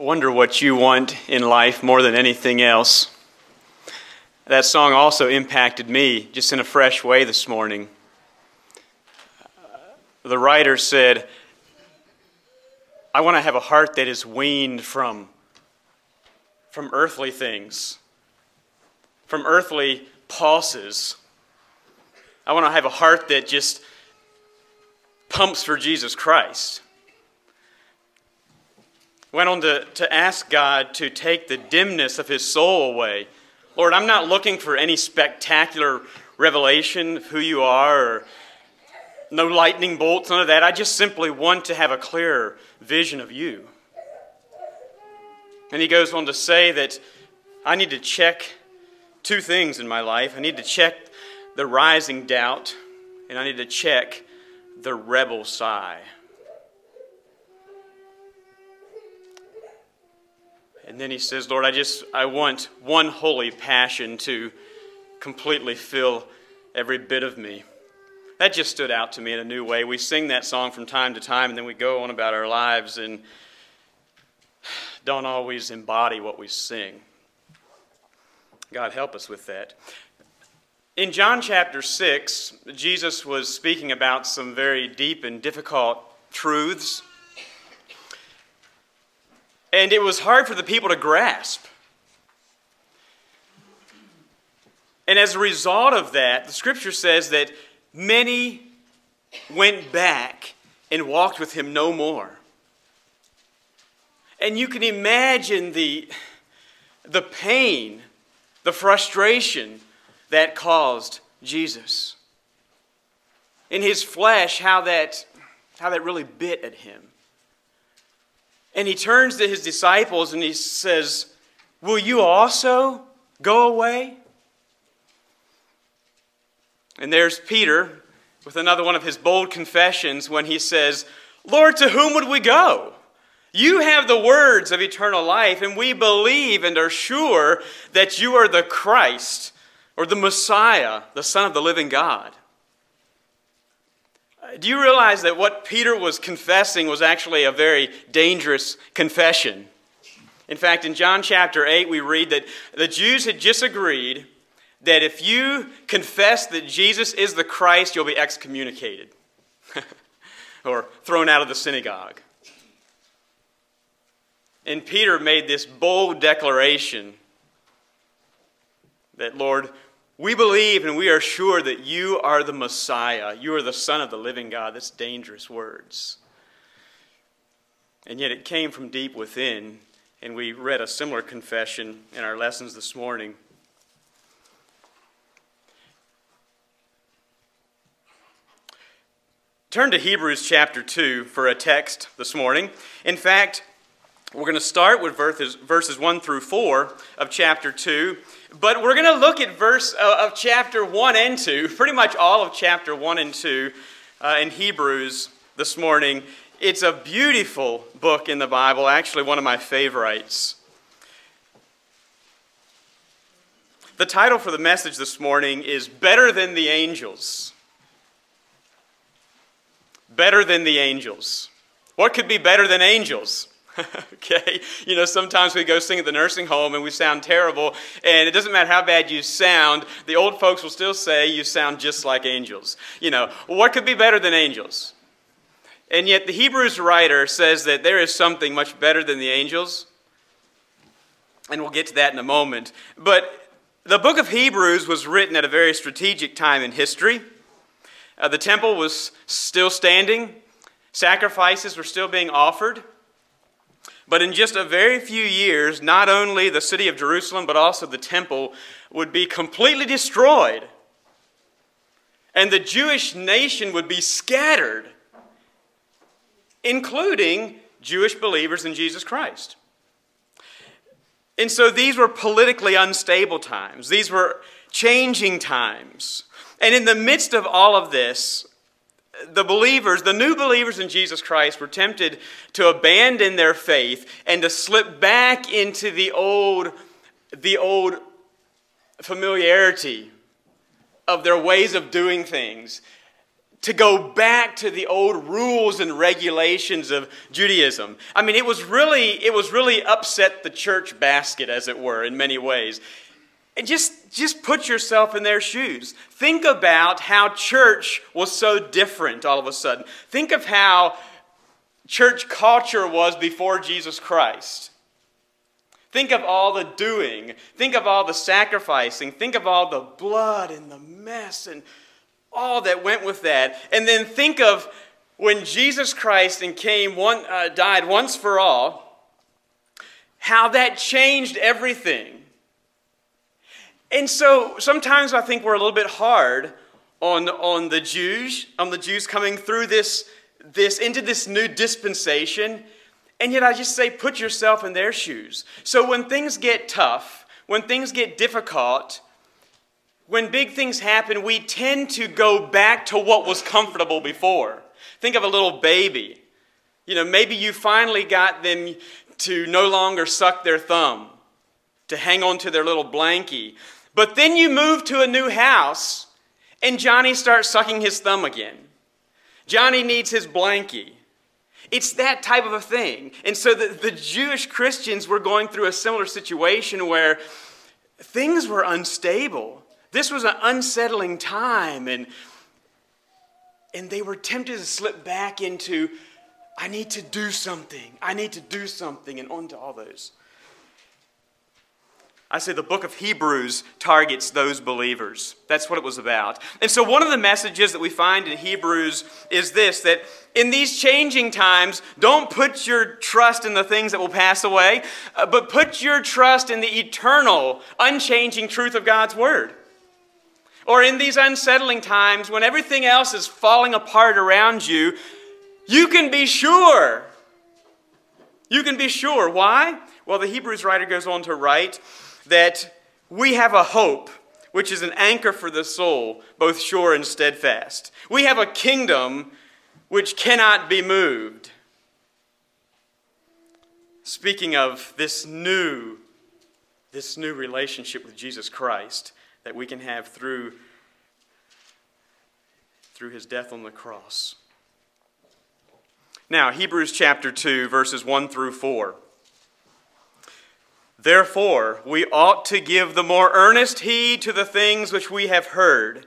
wonder what you want in life more than anything else. That song also impacted me just in a fresh way this morning. The writer said, I want to have a heart that is weaned from, from earthly things, from earthly pulses. I want to have a heart that just pumps for Jesus Christ went on to, to ask God to take the dimness of his soul away. Lord, I'm not looking for any spectacular revelation of who you are or no lightning bolts, none of that. I just simply want to have a clearer vision of you. And he goes on to say that I need to check two things in my life. I need to check the rising doubt, and I need to check the rebel sigh. And then he says, Lord, I just, I want one holy passion to completely fill every bit of me. That just stood out to me in a new way. We sing that song from time to time, and then we go on about our lives and don't always embody what we sing. God help us with that. In John chapter 6, Jesus was speaking about some very deep and difficult truths and it was hard for the people to grasp. And as a result of that, the scripture says that many went back and walked with him no more. And you can imagine the, the pain, the frustration that caused Jesus. In his flesh, how that, how that really bit at him. And he turns to his disciples and he says, Will you also go away? And there's Peter with another one of his bold confessions when he says, Lord, to whom would we go? You have the words of eternal life, and we believe and are sure that you are the Christ or the Messiah, the Son of the living God. Do you realize that what Peter was confessing was actually a very dangerous confession? In fact, in John chapter 8, we read that the Jews had just agreed that if you confess that Jesus is the Christ, you'll be excommunicated or thrown out of the synagogue. And Peter made this bold declaration that, Lord, we believe and we are sure that you are the Messiah. You are the Son of the living God. That's dangerous words. And yet it came from deep within, and we read a similar confession in our lessons this morning. Turn to Hebrews chapter 2 for a text this morning. In fact, we're going to start with verses, verses 1 through 4 of chapter 2 but we're going to look at verse uh, of chapter 1 and 2, pretty much all of chapter 1 and 2 uh, in Hebrews this morning. It's a beautiful book in the Bible, actually, one of my favorites. The title for the message this morning is Better Than the Angels. Better Than the Angels. What could be better than angels? okay? You know, sometimes we go sing at the nursing home and we sound terrible, and it doesn't matter how bad you sound, the old folks will still say you sound just like angels. You know, what could be better than angels? And yet the Hebrews writer says that there is something much better than the angels, and we'll get to that in a moment. But the book of Hebrews was written at a very strategic time in history. Uh, the temple was still standing, sacrifices were still being offered. But in just a very few years, not only the city of Jerusalem, but also the temple would be completely destroyed. And the Jewish nation would be scattered, including Jewish believers in Jesus Christ. And so these were politically unstable times, these were changing times. And in the midst of all of this, the believers, the new believers in Jesus Christ, were tempted to abandon their faith and to slip back into the old, the old familiarity of their ways of doing things, to go back to the old rules and regulations of Judaism. I mean, it was really, it was really upset the church basket, as it were, in many ways. And just, just put yourself in their shoes. Think about how church was so different all of a sudden. Think of how church culture was before Jesus Christ. Think of all the doing. Think of all the sacrificing. Think of all the blood and the mess and all that went with that. And then think of when Jesus Christ and came one, uh, died once for all, how that changed everything. And so sometimes I think we're a little bit hard on, on the Jews, on the Jews coming through this, this into this new dispensation. And yet I just say, put yourself in their shoes. So when things get tough, when things get difficult, when big things happen, we tend to go back to what was comfortable before. Think of a little baby. You know, maybe you finally got them to no longer suck their thumb, to hang on to their little blankie. But then you move to a new house, and Johnny starts sucking his thumb again. Johnny needs his blankie. It's that type of a thing. And so the, the Jewish Christians were going through a similar situation where things were unstable. This was an unsettling time, and, and they were tempted to slip back into, I need to do something, I need to do something, and onto all those. I say the book of Hebrews targets those believers. That's what it was about. And so, one of the messages that we find in Hebrews is this that in these changing times, don't put your trust in the things that will pass away, uh, but put your trust in the eternal, unchanging truth of God's Word. Or in these unsettling times when everything else is falling apart around you, you can be sure. You can be sure. Why? Well, the Hebrews writer goes on to write that we have a hope which is an anchor for the soul, both sure and steadfast. We have a kingdom which cannot be moved. Speaking of this new this new relationship with Jesus Christ, that we can have through, through his death on the cross. Now, Hebrews chapter 2, verses 1 through 4. Therefore, we ought to give the more earnest heed to the things which we have heard,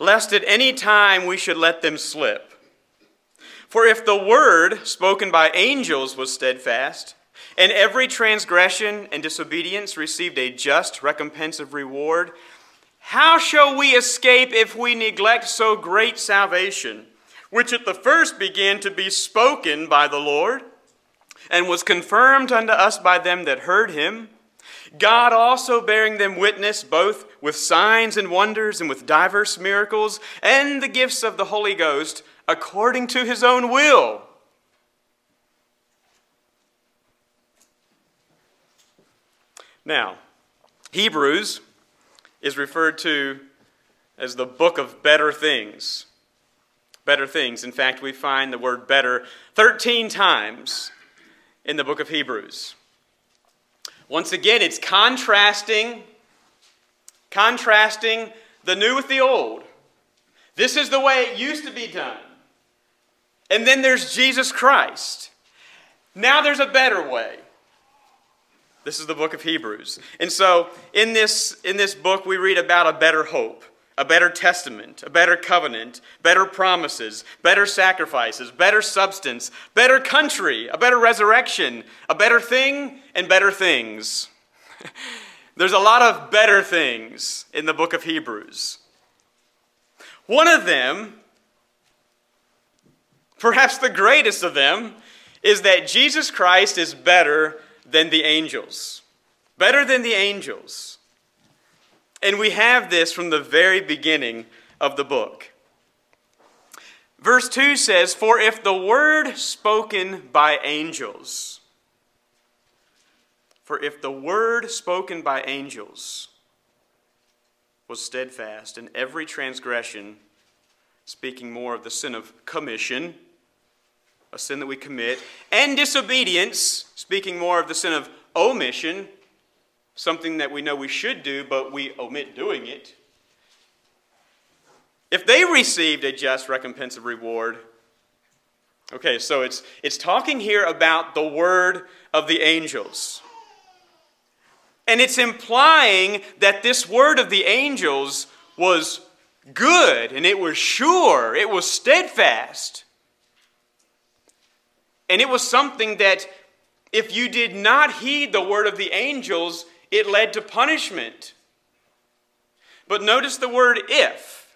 lest at any time we should let them slip. For if the word spoken by angels was steadfast, and every transgression and disobedience received a just recompense of reward, how shall we escape if we neglect so great salvation, which at the first began to be spoken by the Lord, and was confirmed unto us by them that heard him? God also bearing them witness both with signs and wonders and with diverse miracles and the gifts of the Holy Ghost according to his own will. Now, Hebrews is referred to as the book of better things. Better things. In fact, we find the word better 13 times in the book of Hebrews. Once again, it's contrasting contrasting the new with the old. This is the way it used to be done. And then there's Jesus Christ. Now there's a better way. This is the book of Hebrews. And so in this, in this book, we read about a better hope, a better testament, a better covenant, better promises, better sacrifices, better substance, better country, a better resurrection, a better thing, and better things. There's a lot of better things in the book of Hebrews. One of them, perhaps the greatest of them, is that Jesus Christ is better than the angels. Better than the angels. And we have this from the very beginning of the book. Verse 2 says, For if the word spoken by angels, for if the word spoken by angels was steadfast, and every transgression, speaking more of the sin of commission, a sin that we commit, and disobedience, speaking more of the sin of omission, something that we know we should do, but we omit doing it. if they received a just recompense of reward. Okay, so it's, it's talking here about the word of the angels. And it's implying that this word of the angels was good and it was sure, it was steadfast. And it was something that if you did not heed the word of the angels, it led to punishment. But notice the word if.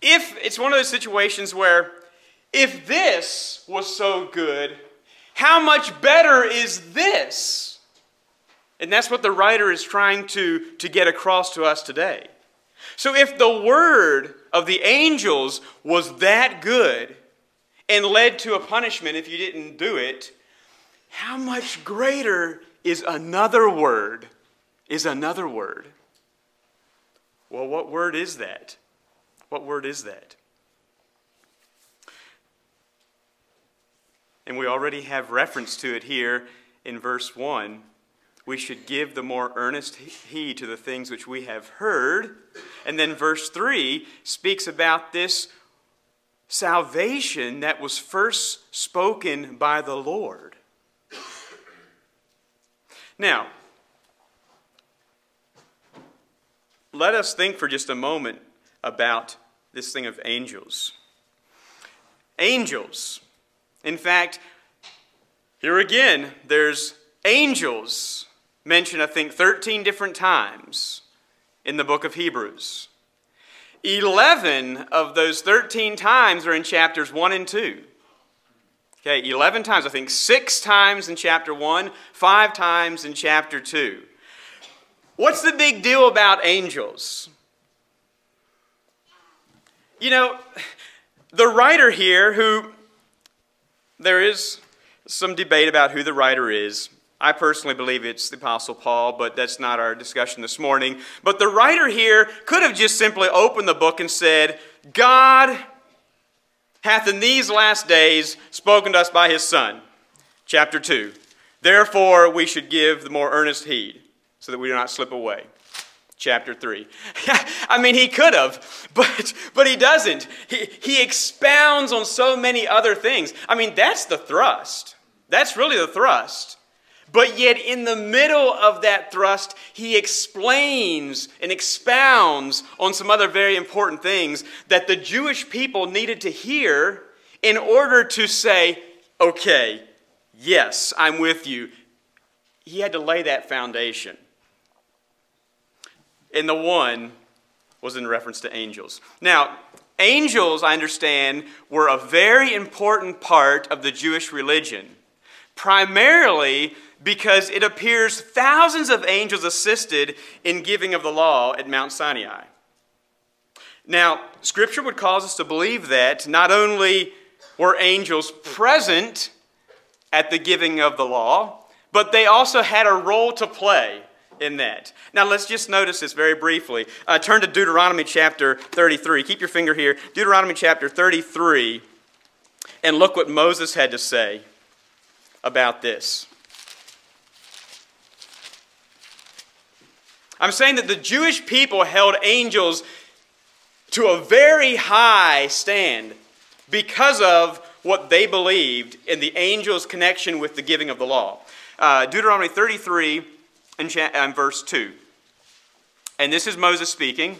If it's one of those situations where if this was so good, how much better is this? And that's what the writer is trying to, to get across to us today. So if the word of the angels was that good and led to a punishment if you didn't do it, how much greater is another word? Is another word. Well, what word is that? What word is that? And we already have reference to it here in verse 1 we should give the more earnest heed to the things which we have heard. And then verse 3 speaks about this salvation that was first spoken by the Lord. Now, let us think for just a moment about this thing of angels. Angels. In fact, here again, there's angels mentioned, I think, 13 different times in the book of Hebrews. 11 of those 13 times are in chapters 1 and 2. Okay, 11 times, I think, six times in chapter 1, five times in chapter 2. What's the big deal about angels? You know, the writer here, who there is some debate about who the writer is, I personally believe it's the Apostle Paul, but that's not our discussion this morning. But the writer here could have just simply opened the book and said, God hath in these last days spoken to us by his Son. Chapter 2. Therefore, we should give the more earnest heed so that we do not slip away. Chapter 3. I mean, he could have, but, but he doesn't. He, he expounds on so many other things. I mean, that's the thrust. That's really the thrust. But yet, in the middle of that thrust, he explains and expounds on some other very important things that the Jewish people needed to hear in order to say, okay, yes, I'm with you. He had to lay that foundation. And the one was in reference to angels. Now, angels, I understand, were a very important part of the Jewish religion. Primarily because it appears thousands of angels assisted in giving of the law at Mount Sinai. Now, Scripture would cause us to believe that not only were angels present at the giving of the law, but they also had a role to play in that. Now, let's just notice this very briefly. Uh, turn to Deuteronomy chapter 33. Keep your finger here. Deuteronomy chapter 33, and look what Moses had to say about this. I'm saying that the Jewish people held angels to a very high stand because of what they believed in the angel's connection with the giving of the law. Uh, Deuteronomy 33 and, and verse 2. And this is Moses speaking,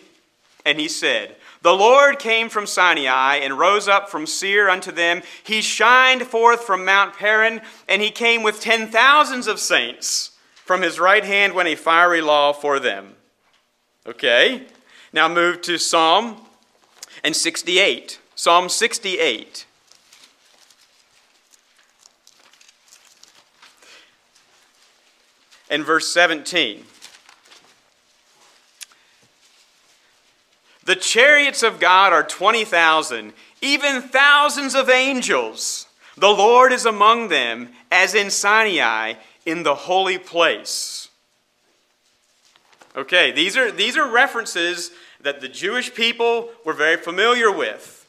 and he said, The Lord came from Sinai and rose up from Seir unto them. He shined forth from Mount Paran, and he came with ten thousands of saints. From his right hand went a fiery law for them. Okay? Now move to Psalm and 68. Psalm 68. And verse 17. The chariots of God are 20,000, even thousands of angels. The Lord is among them, as in Sinai in the holy place. Okay, these are, these are references that the Jewish people were very familiar with.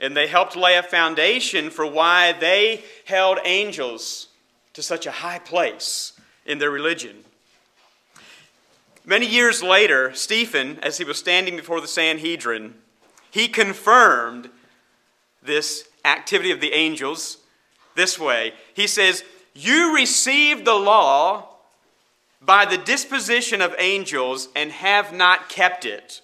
And they helped lay a foundation for why they held angels to such a high place in their religion. Many years later, Stephen, as he was standing before the Sanhedrin, he confirmed this activity of the angels this way. He says, You received the law by the disposition of angels and have not kept it.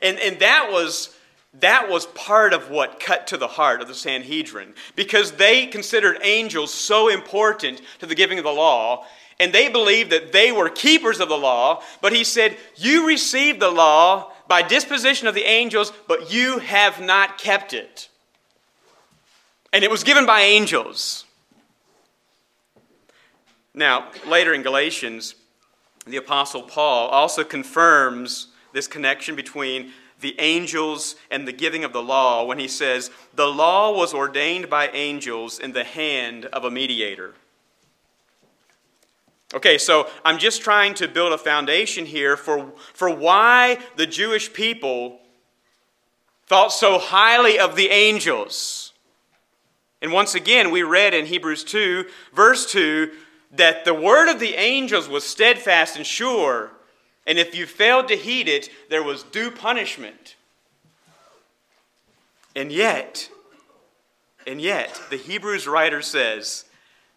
And, and that was that was part of what cut to the heart of the Sanhedrin because they considered angels so important to the giving of the law and they believed that they were keepers of the law. But he said, You received the law by disposition of the angels, but you have not kept it. And it was given by angels. Now, later in Galatians, the Apostle Paul also confirms this connection between the angels and the giving of the law when he says, The law was ordained by angels in the hand of a mediator. Okay, so I'm just trying to build a foundation here for, for why the Jewish people thought so highly of the angels. And once again, we read in Hebrews 2, verse 2, that the word of the angels was steadfast and sure, and if you failed to heed it, there was due punishment. And yet, and yet, the Hebrews writer says,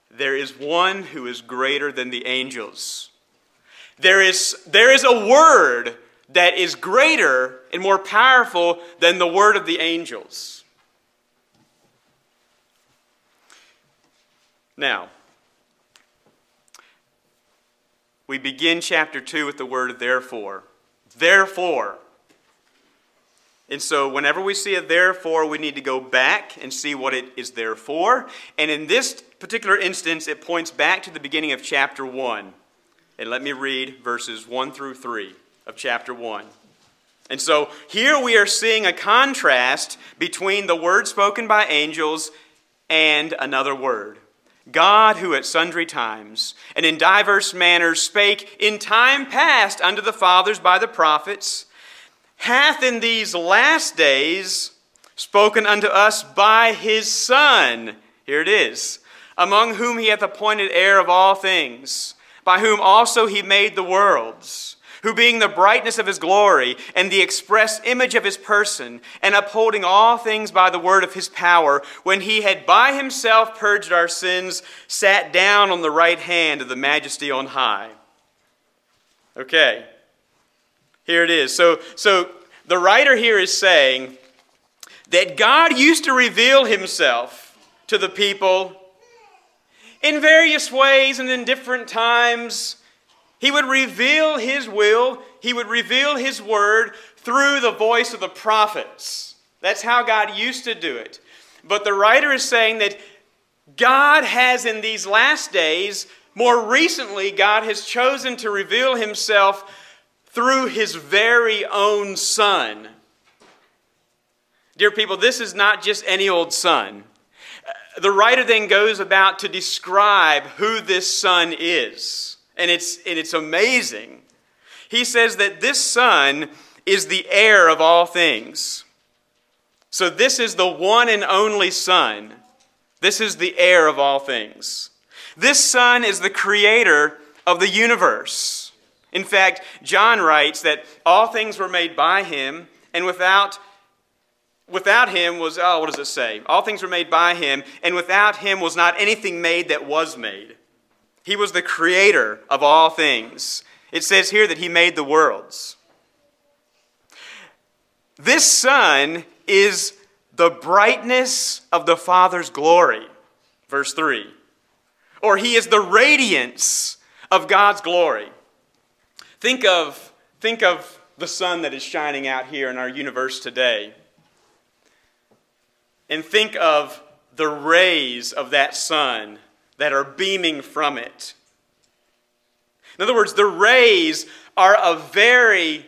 there is one who is greater than the angels. There is, there is a word that is greater and more powerful than the word of the angels. Now, we begin chapter 2 with the word therefore. Therefore. And so, whenever we see a therefore, we need to go back and see what it is there for. And in this particular instance, it points back to the beginning of chapter 1. And let me read verses 1 through 3 of chapter 1. And so, here we are seeing a contrast between the word spoken by angels and another word. God, who at sundry times and in divers manners spake in time past unto the fathers by the prophets, hath in these last days spoken unto us by his Son. Here it is. Among whom he hath appointed heir of all things, by whom also he made the worlds, who being the brightness of his glory and the express image of his person, and upholding all things by the word of his power, when he had by himself purged our sins, sat down on the right hand of the majesty on high. Okay. Here it is. So, so the writer here is saying that God used to reveal himself to the people in various ways and in different times. He would reveal his will, he would reveal his word through the voice of the prophets. That's how God used to do it. But the writer is saying that God has, in these last days, more recently, God has chosen to reveal himself through his very own son. Dear people, this is not just any old son. The writer then goes about to describe who this son is. And it's, and it's amazing. He says that this son is the heir of all things. So, this is the one and only Son. This is the heir of all things. This Son is the creator of the universe. In fact, John writes that all things were made by him, and without, without him was, oh, what does it say? All things were made by him, and without him was not anything made that was made. He was the creator of all things. It says here that he made the worlds. This Son is the brightness of the Father's glory. Verse 3. Or he is the radiance of God's glory. Think of, think of the sun that is shining out here in our universe today. And think of the rays of that sun that are beaming from it. In other words, the rays are a very,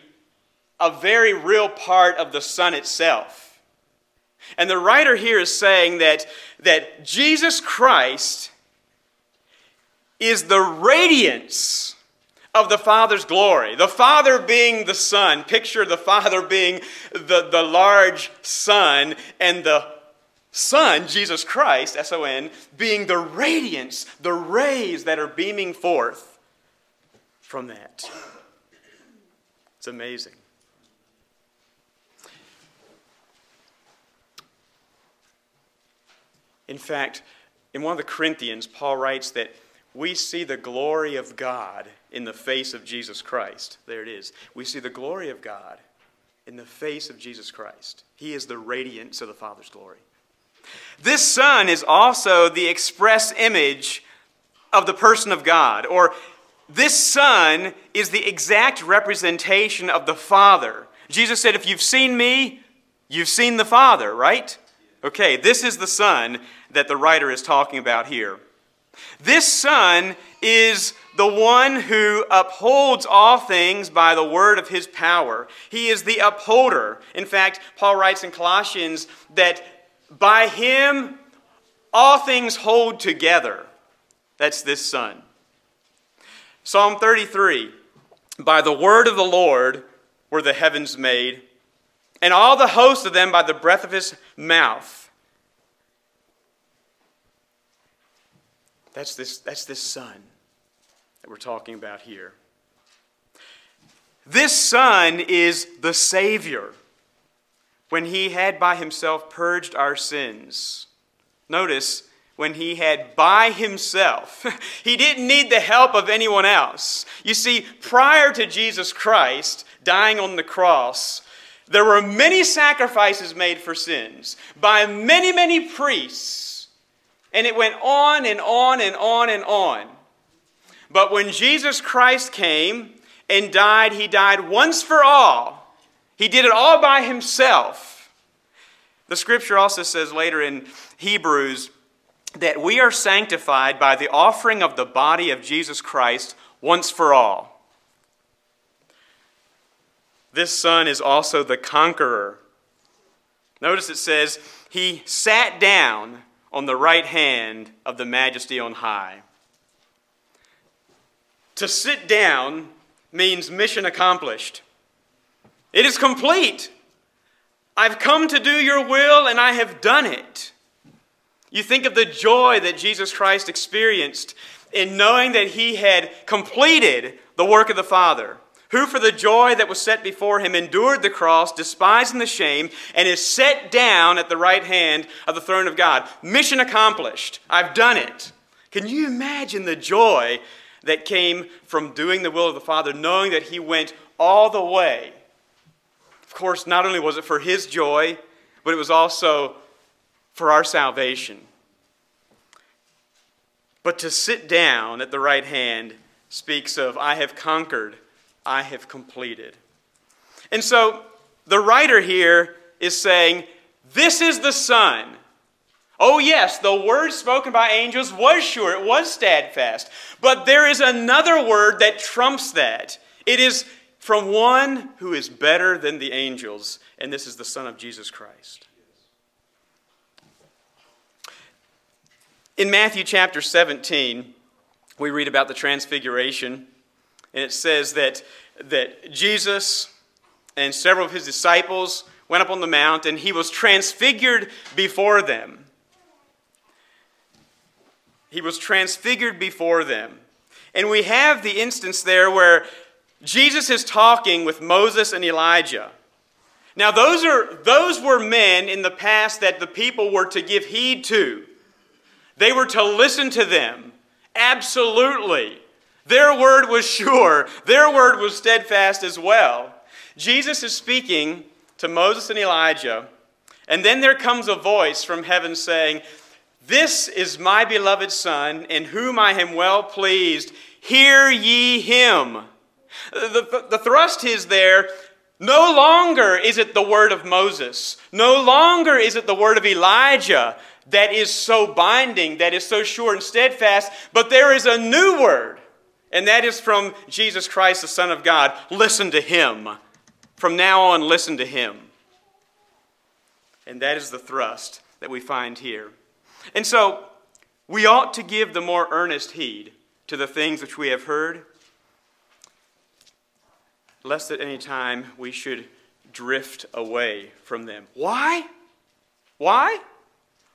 a very real part of the sun itself. And the writer here is saying that, that Jesus Christ is the radiance of the Father's glory. The Father being the sun. Picture the Father being the, the large sun, and the Son, Jesus Christ, S O N, being the radiance, the rays that are beaming forth from that. It's amazing. In fact, in one of the Corinthians, Paul writes that we see the glory of God in the face of Jesus Christ. There it is. We see the glory of God in the face of Jesus Christ. He is the radiance of the Father's glory. This Son is also the express image of the person of God, or this Son is the exact representation of the Father. Jesus said, If you've seen me, you've seen the Father, right? Okay, this is the Son that the writer is talking about here. This Son is the one who upholds all things by the word of his power. He is the upholder. In fact, Paul writes in Colossians that by him all things hold together. That's this Son. Psalm 33 By the word of the Lord were the heavens made, and all the host of them by the breath of his mouth. That's this, that's this Son that we're talking about here. This Son is the Savior when he had by himself purged our sins. Notice, when he had by himself. he didn't need the help of anyone else. You see, prior to Jesus Christ dying on the cross, there were many sacrifices made for sins by many, many priests. And it went on and on and on and on. But when Jesus Christ came and died, he died once for all. He did it all by himself. The scripture also says later in Hebrews that we are sanctified by the offering of the body of Jesus Christ once for all. This Son is also the conqueror. Notice it says, He sat down on the right hand of the majesty on high. To sit down means mission accomplished. It is complete. I've come to do your will and I have done it. You think of the joy that Jesus Christ experienced in knowing that he had completed the work of the Father, who for the joy that was set before him endured the cross, despising the shame, and is set down at the right hand of the throne of God. Mission accomplished. I've done it. Can you imagine the joy that came from doing the will of the Father, knowing that He went all the way. Of course, not only was it for His joy, but it was also for our salvation. But to sit down at the right hand speaks of, I have conquered, I have completed. And so the writer here is saying, This is the Son Oh, yes, the word spoken by angels was sure, it was steadfast. But there is another word that trumps that. It is from one who is better than the angels, and this is the Son of Jesus Christ. In Matthew chapter 17, we read about the transfiguration, and it says that, that Jesus and several of his disciples went up on the mount, and he was transfigured before them. He was transfigured before them. And we have the instance there where Jesus is talking with Moses and Elijah. Now, those, are, those were men in the past that the people were to give heed to. They were to listen to them. Absolutely. Their word was sure, their word was steadfast as well. Jesus is speaking to Moses and Elijah, and then there comes a voice from heaven saying, this is my beloved Son, in whom I am well pleased. Hear ye him. The, the, thrust is there. No longer is it the word of Moses. No longer is it the word of Elijah that is so binding, that is so sure and steadfast, but there is a new word, and that is from Jesus Christ, the Son of God. Listen to him. From now on, listen to him. And that is the thrust that we find here. And so, we ought to give the more earnest heed to the things which we have heard, lest at any time we should drift away from them. Why? Why?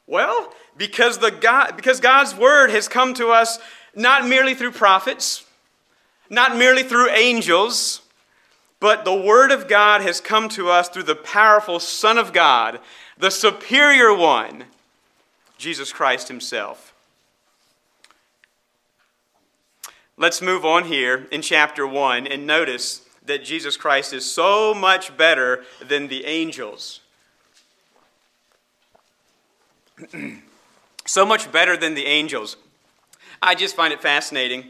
Well, because, the God, because God's word has come to us not merely through prophets, not merely through angels, But the Word of God has come to us through the powerful Son of God, the superior one, Jesus Christ Himself. Let's move on here in chapter 1 and notice that Jesus Christ is so much better than the angels. so much better than the angels. I just find it fascinating.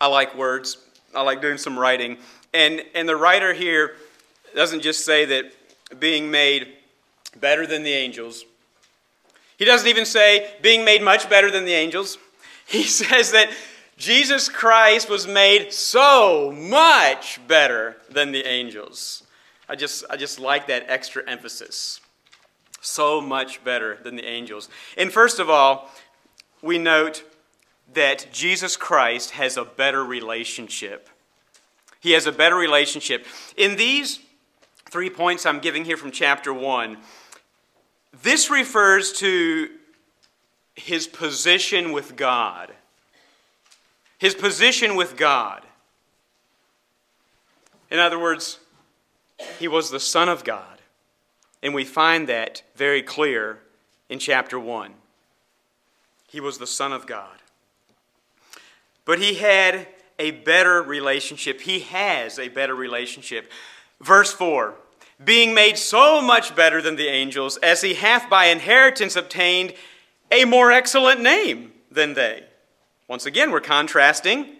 I like words, I like doing some writing. And, and the writer here doesn't just say that being made better than the angels, he doesn't even say being made much better than the angels. He says that Jesus Christ was made so much better than the angels. I just, I just like that extra emphasis. So much better than the angels. And first of all, we note that Jesus Christ has a better relationship. He has a better relationship. In these three points I'm giving here from chapter 1, this refers to his position with God. His position with God. In other words, he was the Son of God. And we find that very clear in chapter 1. He was the Son of God. But he had a better relationship. He has a better relationship. Verse 4 Being made so much better than the angels, as he hath by inheritance obtained a more excellent name than they. Once again, we're contrasting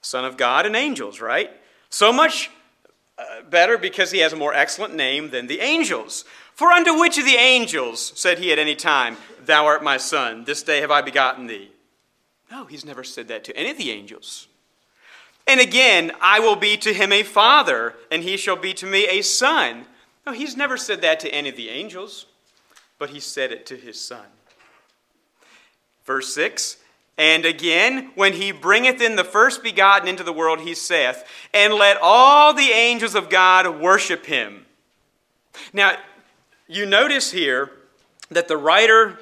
Son of God and angels, right? So much uh, better because he has a more excellent name than the angels. For unto which of the angels said he at any time, Thou art my son, this day have I begotten thee? No, he's never said that to any of the angels. And again, I will be to him a father, and he shall be to me a son. No, he's never said that to any of the angels, but he said it to his son. Verse 6 And again, when he bringeth in the first begotten into the world, he saith, And let all the angels of God worship him. Now, you notice here that the writer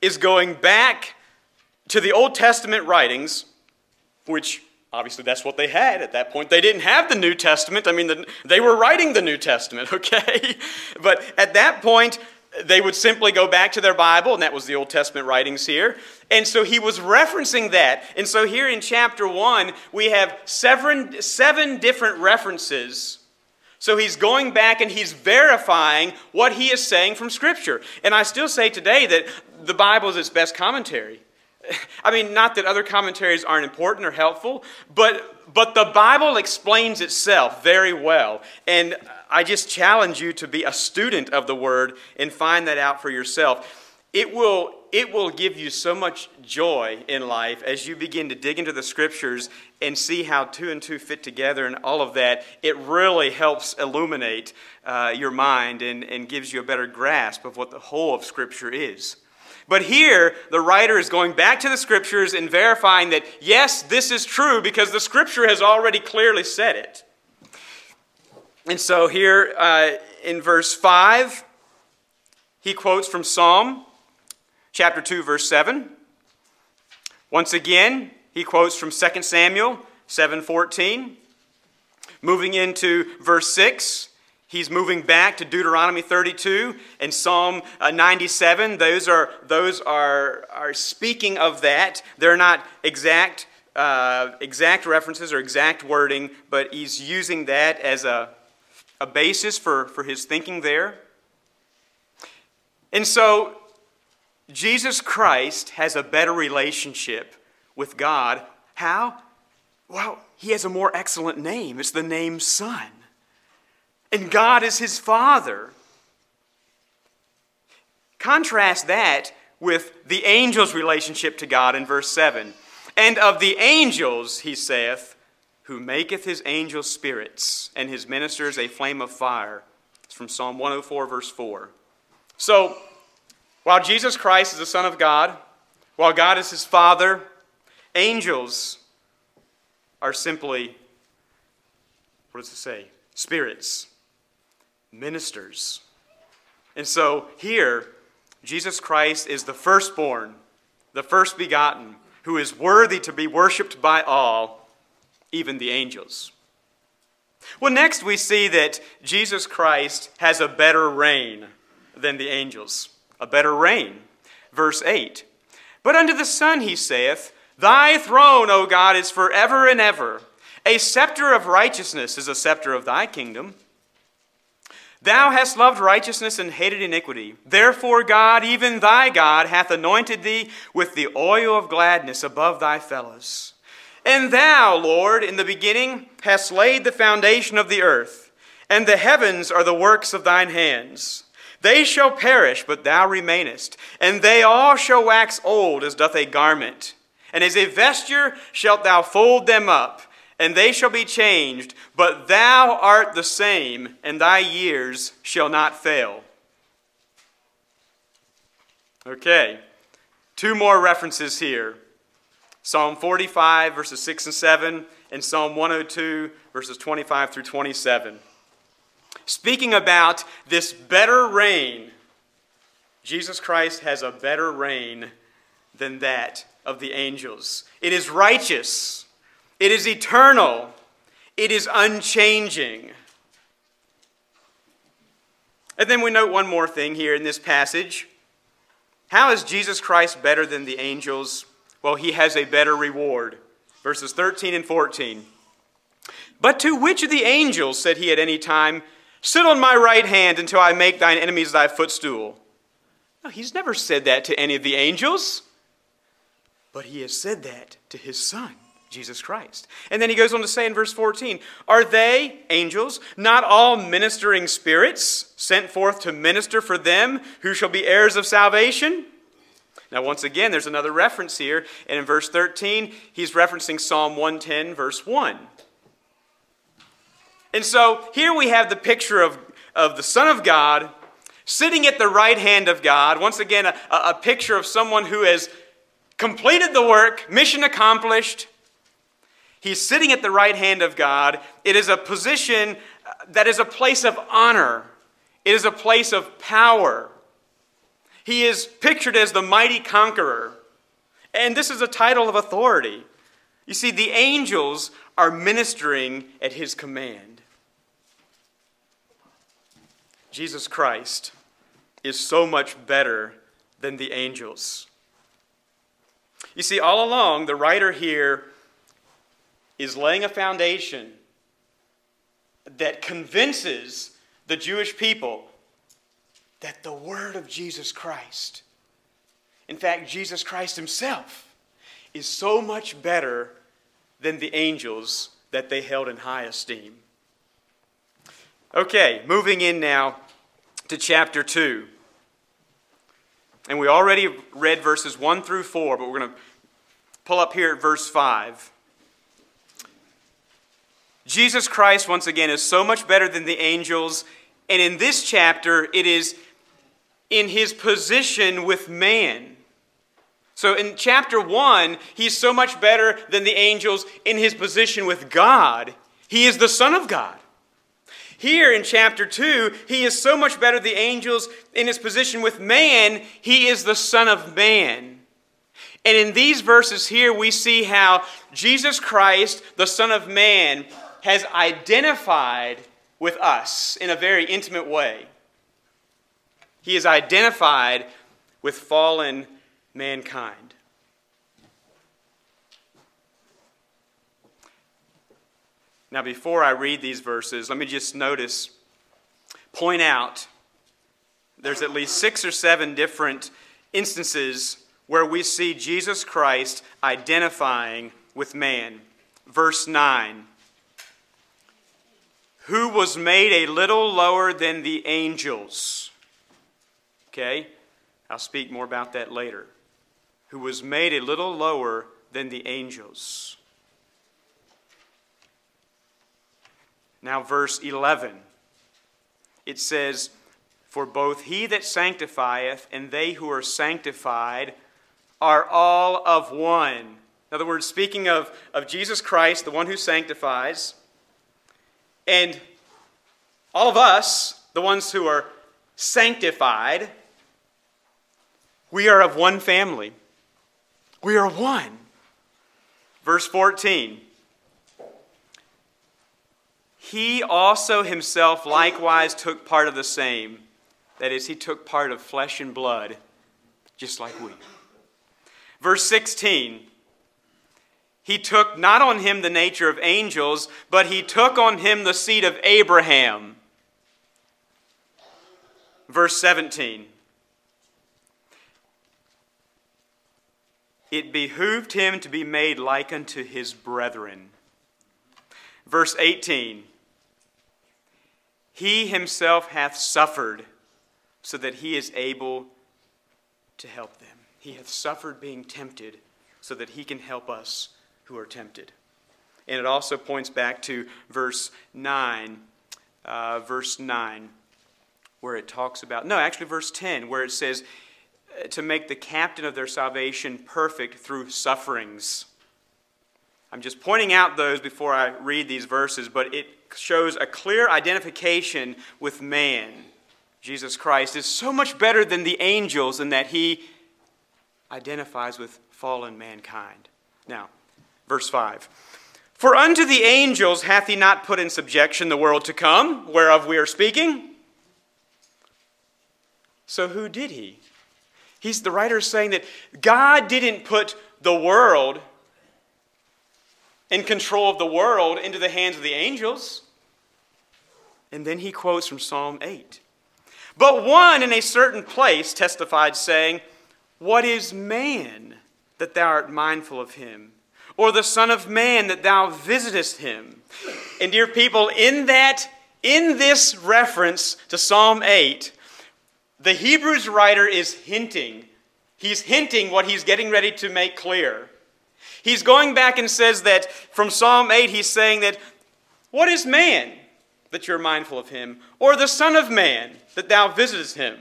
is going back to the Old Testament writings, which obviously that's what they had at that point. They didn't have the New Testament. I mean, the, they were writing the New Testament, okay? but at that point, they would simply go back to their Bible, and that was the Old Testament writings here. And so he was referencing that. And so here in chapter 1, we have seven, seven different references. So he's going back and he's verifying what he is saying from Scripture. And I still say today that the Bible is its best commentary. I mean, not that other commentaries aren't important or helpful, but, but the Bible explains itself very well. And I just challenge you to be a student of the Word and find that out for yourself. It will, it will give you so much joy in life as you begin to dig into the Scriptures and see how two and two fit together and all of that. It really helps illuminate uh, your mind and, and gives you a better grasp of what the whole of Scripture is. But here, the writer is going back to the scriptures and verifying that, yes, this is true because the scripture has already clearly said it. And so here uh, in verse 5, he quotes from Psalm chapter 2, verse 7. Once again, he quotes from 2 Samuel 7:14. Moving into verse 6, He's moving back to Deuteronomy 32 and Psalm uh, 97. Those are, those are, are speaking of that. They're not exact, uh, exact references or exact wording, but he's using that as a, a basis for, for his thinking there. And so, Jesus Christ has a better relationship with God. How? Well, he has a more excellent name. It's the name Son and God is his father. Contrast that with the angel's relationship to God in verse 7. And of the angels, he saith, who maketh his angels spirits and his ministers a flame of fire. It's from Psalm 104, verse 4. So, while Jesus Christ is the Son of God, while God is his Father, angels are simply, what does it say? Spirits ministers. And so here, Jesus Christ is the firstborn, the first begotten, who is worthy to be worshiped by all, even the angels. Well, next we see that Jesus Christ has a better reign than the angels. A better reign. Verse 8 But unto the Son he saith, Thy throne, O God, is forever and ever. A scepter of righteousness is a scepter of thy kingdom. Thou hast loved righteousness and hated iniquity. Therefore, God, even thy God, hath anointed thee with the oil of gladness above thy fellows. And thou, Lord, in the beginning hast laid the foundation of the earth, and the heavens are the works of thine hands. They shall perish, but thou remainest, and they all shall wax old as doth a garment. And as a vesture shalt thou fold them up and they shall be changed, but thou art the same, and thy years shall not fail. Okay, two more references here Psalm 45, verses 6 and 7, and Psalm 102, verses 25 through 27. Speaking about this better reign, Jesus Christ has a better reign than that of the angels. It is righteous it is eternal. It is unchanging. And then we note one more thing here in this passage. How is Jesus Christ better than the angels? Well, he has a better reward. Verses 13 and 14. But to which of the angels, said he at any time, Sit on my right hand until I make thine enemies thy footstool? No, he's never said that to any of the angels, but he has said that to his son. Jesus Christ. And then he goes on to say in verse 14 Are they, angels, not all ministering spirits sent forth to minister for them who shall be heirs of salvation? Now, once again, there's another reference here. And in verse 13, he's referencing Psalm 110, verse 1. And so here we have the picture of, of the Son of God sitting at the right hand of God. Once again, a, a picture of someone who has completed the work, mission accomplished, He's sitting at the right hand of God. It is a position uh, that is a place of honor, it is a place of power. He is pictured as the mighty conqueror. And this is a title of authority. You see, the angels are ministering at his command. Jesus Christ is so much better than the angels. You see, all along, the writer here is laying a foundation that convinces the Jewish people that the word of Jesus Christ, in fact, Jesus Christ himself, is so much better than the angels that they held in high esteem. Okay, moving in now to chapter 2. And we already read verses 1 through 4, but we're going to pull up here at verse 5. Jesus Christ, once again, is so much better than the angels. And in this chapter, it is in his position with man. So in chapter 1, he's so much better than the angels in his position with God. He is the Son of God. Here in chapter 2, he is so much better than the angels in his position with man. He is the Son of Man. And in these verses here, we see how Jesus Christ, the Son of Man, has identified with us in a very intimate way. He is identified with fallen mankind. Now, before I read these verses, let me just notice, point out, there's at least six or seven different instances where we see Jesus Christ identifying with man. Verse 9 who was made a little lower than the angels. Okay? I'll speak more about that later. Who was made a little lower than the angels. Now, verse 11. It says, For both he that sanctifieth and they who are sanctified are all of one. In other words, speaking of, of Jesus Christ, the one who sanctifies, and all of us, the ones who are sanctified, we are of one family. We are one. Verse 14 he also himself likewise took part of the same. That is, he took part of flesh and blood, just like we. Verse 16 He took not on him the nature of angels, but he took on him the seed of Abraham. Verse 17 It behooved him to be made like unto his brethren. Verse 18 He himself hath suffered so that he is able to help them. He hath suffered being tempted so that he can help us who are tempted. And it also points back to verse 9. Uh, verse 9, where it talks about, no, actually, verse 10, where it says, to make the captain of their salvation perfect through sufferings. I'm just pointing out those before I read these verses, but it shows a clear identification with man. Jesus Christ is so much better than the angels in that he identifies with fallen mankind. Now, verse 5. For unto the angels hath he not put in subjection the world to come, whereof we are speaking. So who did he? He's the writer saying that God didn't put the world in control of the world into the hands of the angels. And then he quotes from Psalm 8. But one in a certain place testified, saying, What is man that thou art mindful of him? Or the Son of Man that thou visitest him? And dear people, in that, in this reference to Psalm 8, the Hebrews writer is hinting. He's hinting what he's getting ready to make clear. He's going back and says that from Psalm 8, he's saying that, What is man that you're mindful of him? Or the Son of Man that thou visitest him?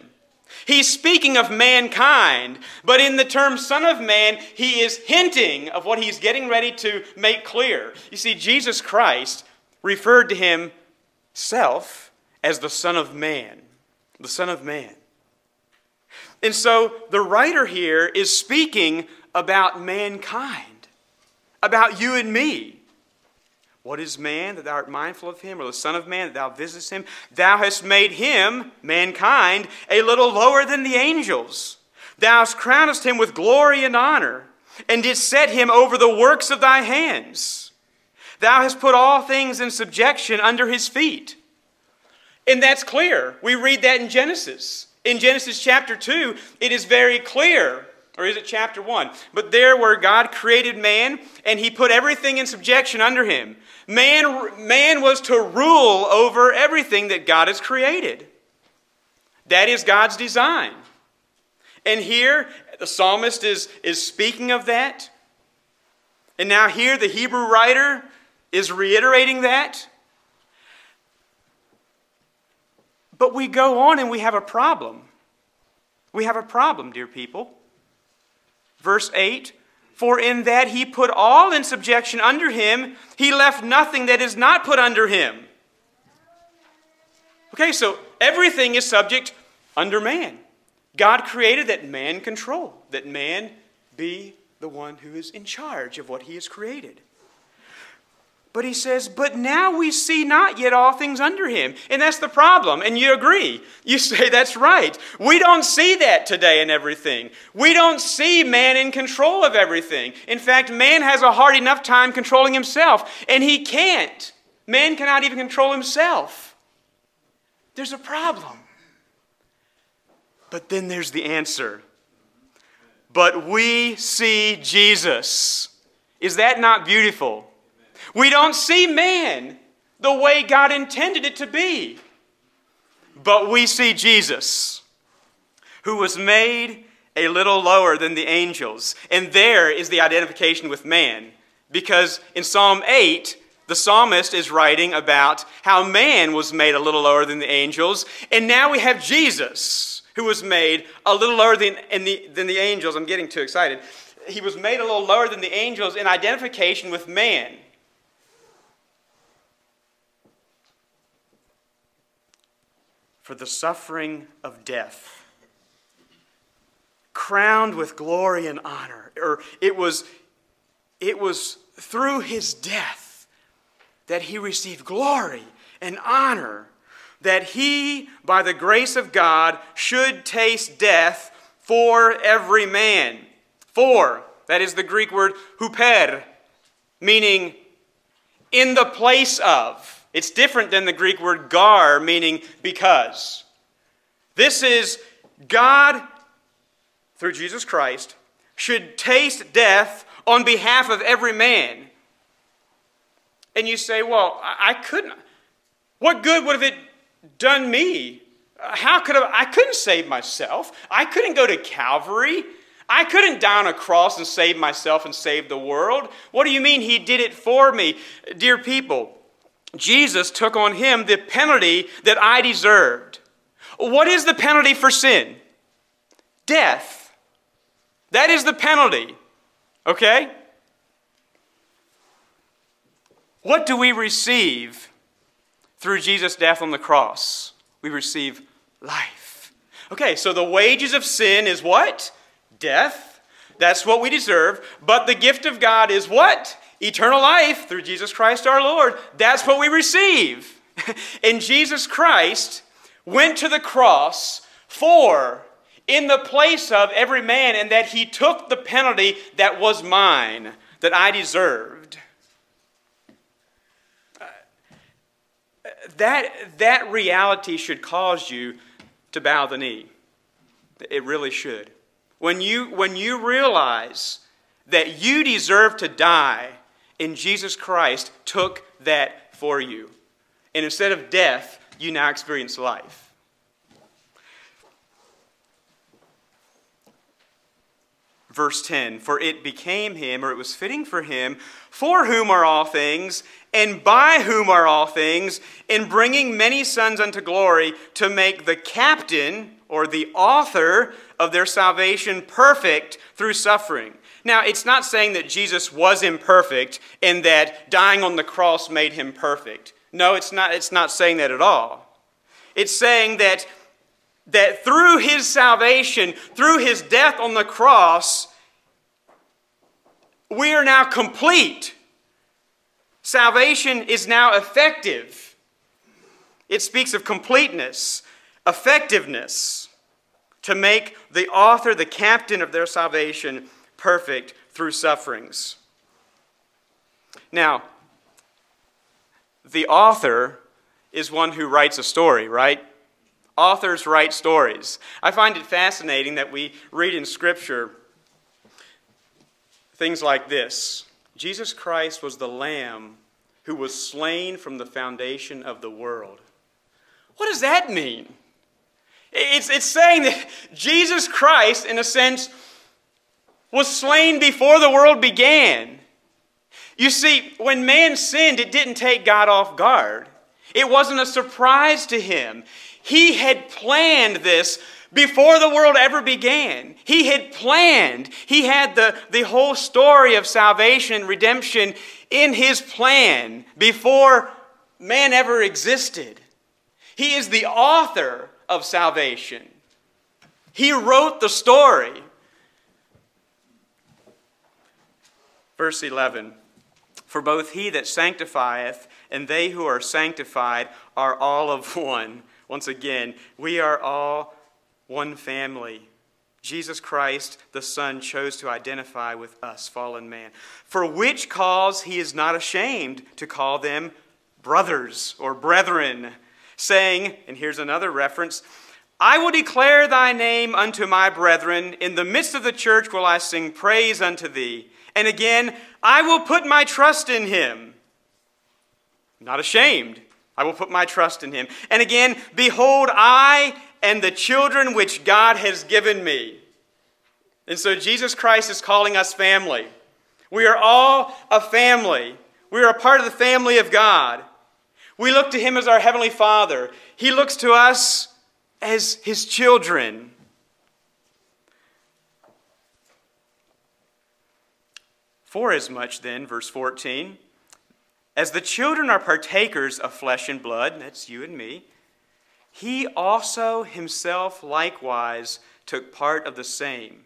He's speaking of mankind, but in the term Son of Man, he is hinting of what he's getting ready to make clear. You see, Jesus Christ referred to himself as the Son of Man. The Son of Man. And so the writer here is speaking about mankind about you and me. What is man that thou art mindful of him, or the Son of Man that thou visitest him? Thou hast made him, mankind, a little lower than the angels. Thou hast crownest him with glory and honor, and didst set him over the works of thy hands. Thou hast put all things in subjection under his feet. And that's clear. We read that in Genesis. In Genesis chapter 2, it is very clear or is it chapter 1? But there where God created man and he put everything in subjection under him. Man, man was to rule over everything that God has created. That is God's design. And here, the psalmist is, is speaking of that. And now, here, the Hebrew writer is reiterating that. But we go on and we have a problem. We have a problem, dear people. Verse 8 For in that he put all in subjection under him, he left nothing that is not put under him. Okay, so everything is subject under man. God created that man control, that man be the one who is in charge of what he has created. But he says, But now we see not yet all things under him. And that's the problem. And you agree. You say, That's right. We don't see that today in everything. We don't see man in control of everything. In fact, man has a hard enough time controlling himself, and he can't. Man cannot even control himself. There's a problem. But then there's the answer. But we see Jesus. Is that not beautiful? We don't see man the way God intended it to be. But we see Jesus, who was made a little lower than the angels. And there is the identification with man. Because in Psalm 8, the psalmist is writing about how man was made a little lower than the angels. And now we have Jesus, who was made a little lower than, the, than the angels. I'm getting too excited. He was made a little lower than the angels in identification with man. For the suffering of death, crowned with glory and honor. Or it was, it was through his death that he received glory and honor that he, by the grace of God, should taste death for every man. For, that is the Greek word huper, meaning in the place of. It's different than the Greek word gar, meaning because. This is God, through Jesus Christ, should taste death on behalf of every man. And you say, well, I couldn't. What good would have it done me? How could I? I couldn't save myself. I couldn't go to Calvary. I couldn't die on a cross and save myself and save the world. What do you mean he did it for me? Dear people, Jesus took on him the penalty that I deserved. What is the penalty for sin? Death. That is the penalty. Okay? What do we receive through Jesus' death on the cross? We receive life. Okay, so the wages of sin is what? Death. That's what we deserve. But the gift of God is what? Eternal life through Jesus Christ our Lord. That's what we receive. and Jesus Christ went to the cross for, in the place of every man, and that he took the penalty that was mine, that I deserved. Uh, that, that reality should cause you to bow the knee. It really should. When you, when you realize that you deserve to die, and Jesus Christ took that for you. And instead of death, you now experience life. Verse 10 For it became him, or it was fitting for him, for whom are all things, and by whom are all things, in bringing many sons unto glory, to make the captain or the author of their salvation perfect through suffering. Now, it's not saying that Jesus was imperfect and that dying on the cross made him perfect. No, it's not, it's not saying that at all. It's saying that, that through his salvation, through his death on the cross, we are now complete. Salvation is now effective. It speaks of completeness, effectiveness, to make the author, the captain of their salvation, perfect through sufferings. Now, the author is one who writes a story, right? Authors write stories. I find it fascinating that we read in Scripture things like this Jesus Christ was the Lamb who was slain from the foundation of the world. What does that mean? It's, it's saying that Jesus Christ, in a sense, was slain before the world began. You see, when man sinned, it didn't take God off guard. It wasn't a surprise to him. He had planned this before the world ever began. He had planned. He had the, the whole story of salvation and redemption in his plan before man ever existed. He is the author of salvation. He wrote the story. Verse 11 For both he that sanctifieth and they who are sanctified are all of one. Once again, we are all one family. Jesus Christ, the Son, chose to identify with us, fallen man, for which cause he is not ashamed to call them brothers or brethren, saying, and here's another reference I will declare thy name unto my brethren. In the midst of the church will I sing praise unto thee. And again, I will put my trust in him. Not ashamed. I will put my trust in him. And again, behold, I and the children which God has given me. And so Jesus Christ is calling us family. We are all a family. We are a part of the family of God. We look to Him as our Heavenly Father. He looks to us as His children. For as much then, verse 14, as the children are partakers of flesh and blood, that's you and me, he also himself likewise took part of the same.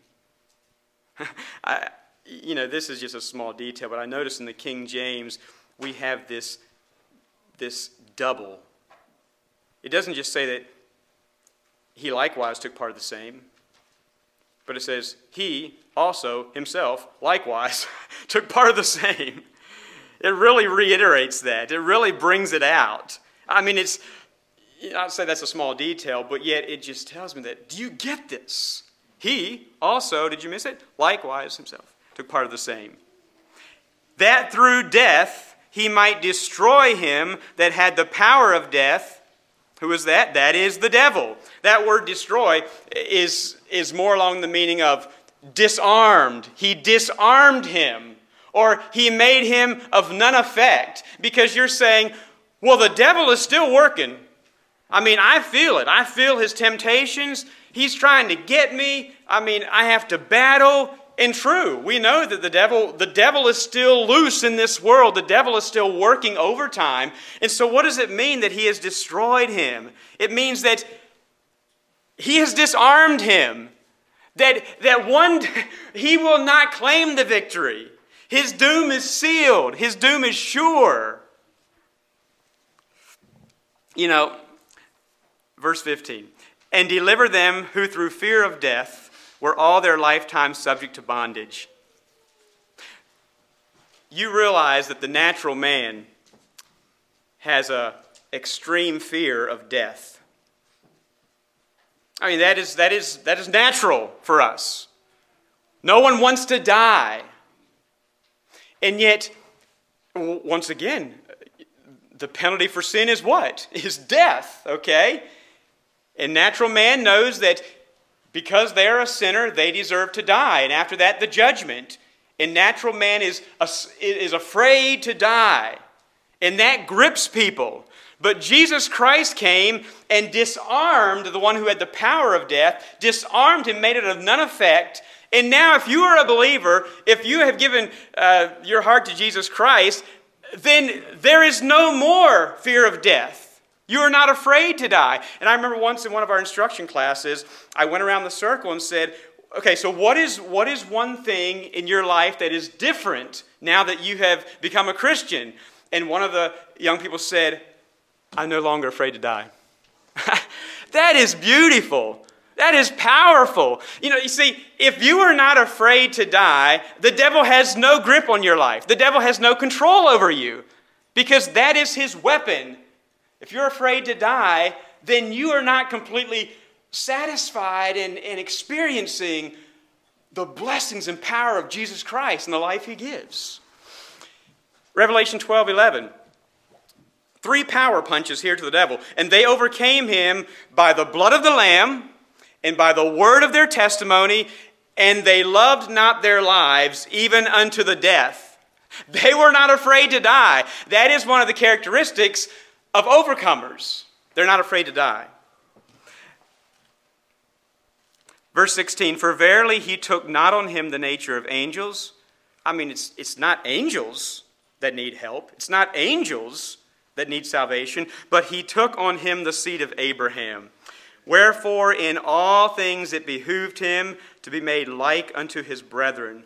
I, you know, this is just a small detail, but I notice in the King James we have this, this double. It doesn't just say that he likewise took part of the same, but it says he also himself likewise took part of the same. It really reiterates that. It really brings it out. I mean, it's, I'd say that's a small detail, but yet it just tells me that, do you get this? He also, did you miss it? Likewise himself took part of the same. That through death he might destroy him that had the power of death. Who is that? That is the devil. That word destroy is, is more along the meaning of disarmed. He disarmed him, or he made him of none effect. Because you're saying, well, the devil is still working. I mean, I feel it. I feel his temptations. He's trying to get me. I mean, I have to battle. And true, we know that the devil, the devil is still loose in this world. The devil is still working overtime. And so, what does it mean that he has destroyed him? It means that he has disarmed him. That, that one, he will not claim the victory. His doom is sealed, his doom is sure. You know, verse 15 and deliver them who through fear of death were all their lifetime subject to bondage. You realize that the natural man has a extreme fear of death. I mean, that is, that is, that is natural for us. No one wants to die. And yet, once again, the penalty for sin is what? Is death, okay? And natural man knows that because they are a sinner, they deserve to die. And after that, the judgment. And natural man is, is afraid to die. And that grips people. But Jesus Christ came and disarmed the one who had the power of death, disarmed him, made it of none effect. And now, if you are a believer, if you have given uh, your heart to Jesus Christ, then there is no more fear of death. You are not afraid to die. And I remember once in one of our instruction classes, I went around the circle and said, okay, so what is, what is one thing in your life that is different now that you have become a Christian? And one of the young people said, I'm no longer afraid to die. that is beautiful. That is powerful. You know, you see, if you are not afraid to die, the devil has no grip on your life. The devil has no control over you because that is his weapon if you're afraid to die, then you are not completely satisfied and, experiencing the blessings and power of Jesus Christ and the life he gives. Revelation 12 11. Three power punches here to the devil. And they overcame him by the blood of the Lamb and by the word of their testimony, and they loved not their lives even unto the death. They were not afraid to die. That is one of the characteristics of overcomers. They're not afraid to die. Verse 16 For verily he took not on him the nature of angels. I mean, it's, it's not angels that need help, it's not angels that need salvation, but he took on him the seed of Abraham. Wherefore, in all things it behooved him to be made like unto his brethren,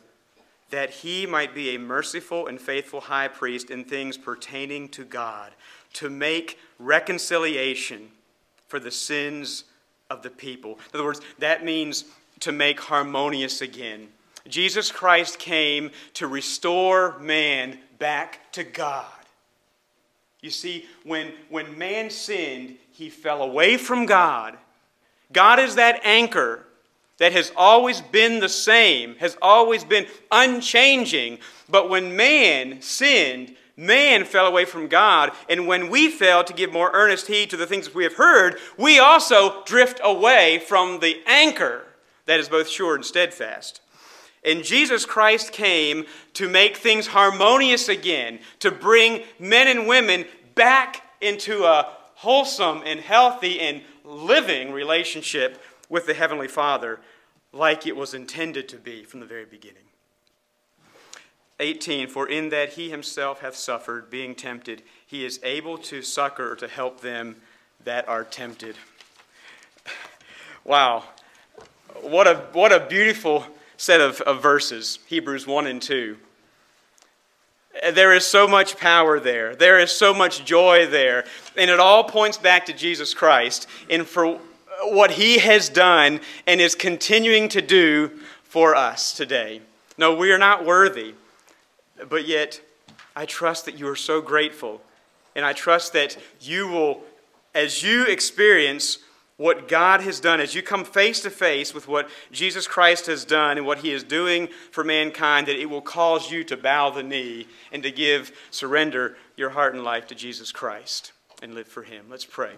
that he might be a merciful and faithful high priest in things pertaining to God to make reconciliation for the sins of the people. In other words, that means to make harmonious again. Jesus Christ came to restore man back to God. You see, when, when man sinned, he fell away from God. God is that anchor that has always been the same, has always been unchanging. But when man sinned, man fell away from God, and when we fail to give more earnest heed to the things we have heard, we also drift away from the anchor that is both sure and steadfast. And Jesus Christ came to make things harmonious again, to bring men and women back into a wholesome and healthy and living relationship with the Heavenly Father like it was intended to be from the very beginning. 18 For in that he himself hath suffered, being tempted, he is able to succor or to help them that are tempted. Wow. What a, what a beautiful set of, of verses, Hebrews 1 and 2. There is so much power there. There is so much joy there. And it all points back to Jesus Christ and for what he has done and is continuing to do for us today. No, we are not worthy, but yet I trust that you are so grateful. And I trust that you will, as you experience what God has done, as you come face to face with what Jesus Christ has done and what he is doing for mankind, that it will cause you to bow the knee and to give, surrender your heart and life to Jesus Christ and live for him. Let's pray.